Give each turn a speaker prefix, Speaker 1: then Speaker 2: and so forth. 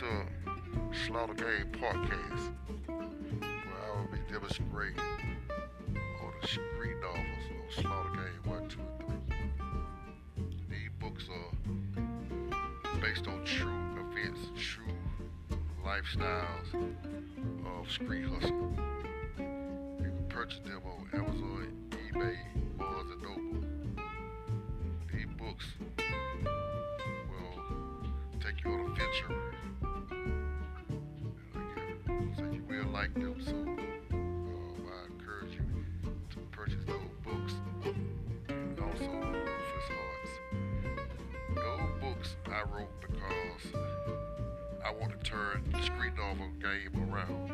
Speaker 1: Slaughter Game podcast, where I will be demonstrating on the street novels of Slaughter Game 1, 2, and 3. These books are based on true events, true lifestyles of street hustle. You can purchase them on Amazon, eBay, Will like them. So um, I encourage you to purchase those books. And also Rufus Hearts. Those books I wrote because I want to turn the street novel game around.